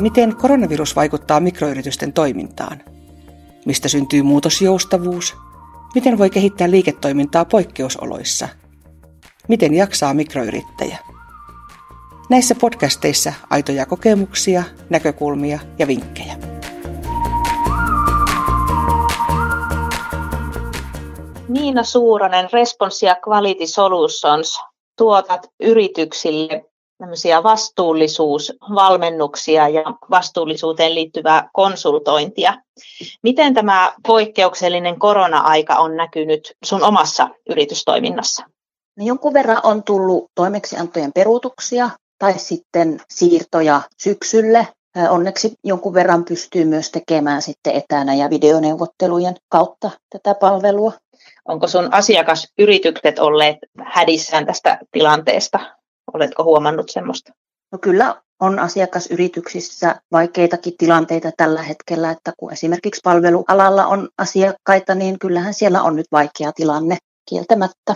Miten koronavirus vaikuttaa mikroyritysten toimintaan? Mistä syntyy muutosjoustavuus? Miten voi kehittää liiketoimintaa poikkeusoloissa? Miten jaksaa mikroyrittäjä? Näissä podcasteissa aitoja kokemuksia, näkökulmia ja vinkkejä. Niina Suuronen, Responsia Quality Solutions, tuotat yrityksille vastuullisuusvalmennuksia ja vastuullisuuteen liittyvää konsultointia. Miten tämä poikkeuksellinen korona-aika on näkynyt sun omassa yritystoiminnassa? No jonkun verran on tullut toimeksiantojen peruutuksia tai sitten siirtoja syksylle. Onneksi jonkun verran pystyy myös tekemään sitten etänä ja videoneuvottelujen kautta tätä palvelua. Onko sun asiakasyritykset olleet hädissään tästä tilanteesta? Oletko huomannut semmoista? No kyllä on asiakasyrityksissä vaikeitakin tilanteita tällä hetkellä, että kun esimerkiksi palvelualalla on asiakkaita, niin kyllähän siellä on nyt vaikea tilanne kieltämättä.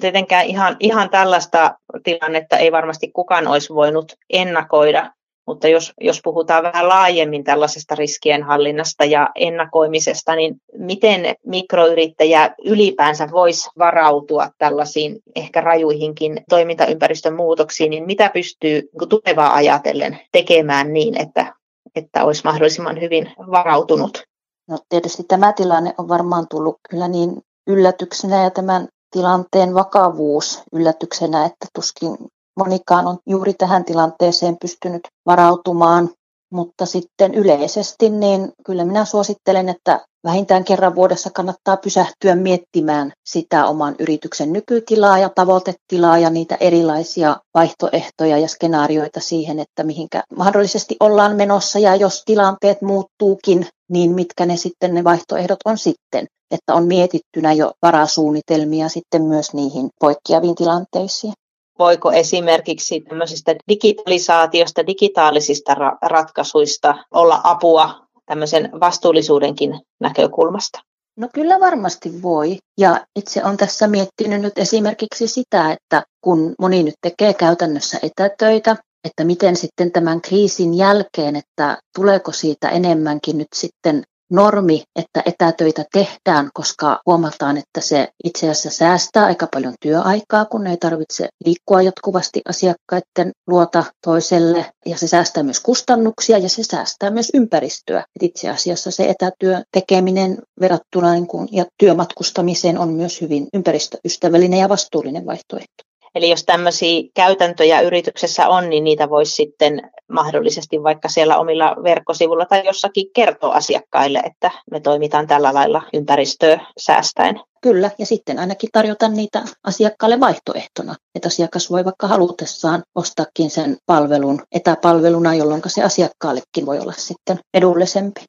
Tietenkään ihan, ihan tällaista tilannetta ei varmasti kukaan olisi voinut ennakoida, mutta jos, jos puhutaan vähän laajemmin tällaisesta riskienhallinnasta ja ennakoimisesta, niin miten mikroyrittäjä ylipäänsä voisi varautua tällaisiin ehkä rajuihinkin toimintaympäristön muutoksiin, niin mitä pystyy niin tulevaa ajatellen tekemään niin, että, että olisi mahdollisimman hyvin varautunut? No tietysti tämä tilanne on varmaan tullut kyllä niin yllätyksenä ja tämän tilanteen vakavuus yllätyksenä, että tuskin monikaan on juuri tähän tilanteeseen pystynyt varautumaan. Mutta sitten yleisesti, niin kyllä minä suosittelen, että vähintään kerran vuodessa kannattaa pysähtyä miettimään sitä oman yrityksen nykytilaa ja tavoitetilaa ja niitä erilaisia vaihtoehtoja ja skenaarioita siihen, että mihinkä mahdollisesti ollaan menossa ja jos tilanteet muuttuukin, niin mitkä ne sitten ne vaihtoehdot on sitten, että on mietittynä jo varasuunnitelmia sitten myös niihin poikkeaviin tilanteisiin voiko esimerkiksi tämmöisestä digitalisaatiosta, digitaalisista ra- ratkaisuista olla apua tämmöisen vastuullisuudenkin näkökulmasta? No kyllä varmasti voi. Ja itse olen tässä miettinyt nyt esimerkiksi sitä, että kun moni nyt tekee käytännössä etätöitä, että miten sitten tämän kriisin jälkeen, että tuleeko siitä enemmänkin nyt sitten normi, että etätöitä tehdään, koska huomataan, että se itse asiassa säästää aika paljon työaikaa, kun ei tarvitse liikkua jatkuvasti asiakkaiden luota toiselle. Ja se säästää myös kustannuksia ja se säästää myös ympäristöä. Et itse asiassa se etätyö tekeminen verrattuna niin kuin, ja työmatkustamiseen on myös hyvin ympäristöystävällinen ja vastuullinen vaihtoehto. Eli jos tämmöisiä käytäntöjä yrityksessä on, niin niitä voisi sitten mahdollisesti vaikka siellä omilla verkkosivuilla tai jossakin kertoa asiakkaille, että me toimitaan tällä lailla ympäristöä säästäen. Kyllä, ja sitten ainakin tarjota niitä asiakkaalle vaihtoehtona, että asiakas voi vaikka halutessaan ostaakin sen palvelun etäpalveluna, jolloin se asiakkaallekin voi olla sitten edullisempi.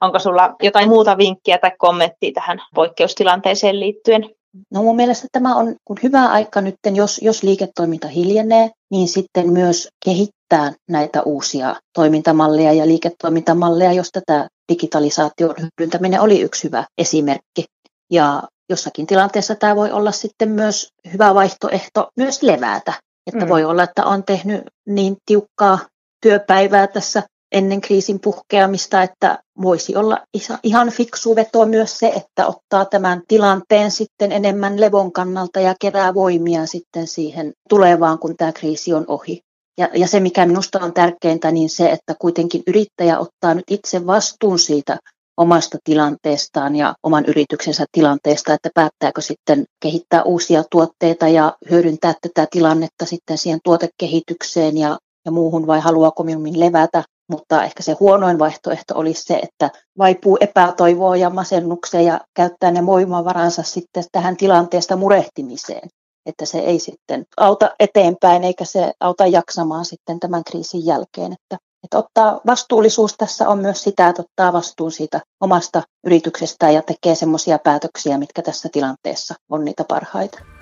Onko sulla jotain muuta vinkkiä tai kommenttia tähän poikkeustilanteeseen liittyen? No mun mielestä tämä on kun hyvä aika nyt, jos, jos liiketoiminta hiljenee, niin sitten myös kehittää näitä uusia toimintamalleja ja liiketoimintamalleja, josta tämä digitalisaation hyödyntäminen oli yksi hyvä esimerkki. Ja jossakin tilanteessa tämä voi olla sitten myös hyvä vaihtoehto myös levätä. Että mm. voi olla, että on tehnyt niin tiukkaa työpäivää tässä ennen kriisin puhkeamista, että voisi olla ihan fiksu veto myös se, että ottaa tämän tilanteen sitten enemmän levon kannalta ja kerää voimia sitten siihen tulevaan, kun tämä kriisi on ohi. Ja, ja se, mikä minusta on tärkeintä, niin se, että kuitenkin yrittäjä ottaa nyt itse vastuun siitä omasta tilanteestaan ja oman yrityksensä tilanteesta, että päättääkö sitten kehittää uusia tuotteita ja hyödyntää tätä tilannetta sitten siihen tuotekehitykseen ja, ja muuhun vai haluaako minun levätä mutta ehkä se huonoin vaihtoehto olisi se, että vaipuu epätoivoa ja masennukseen ja käyttää ne voimavaransa sitten tähän tilanteesta murehtimiseen. Että se ei sitten auta eteenpäin eikä se auta jaksamaan sitten tämän kriisin jälkeen. Että, että ottaa vastuullisuus tässä on myös sitä, että ottaa vastuun siitä omasta yrityksestä ja tekee semmoisia päätöksiä, mitkä tässä tilanteessa on niitä parhaita.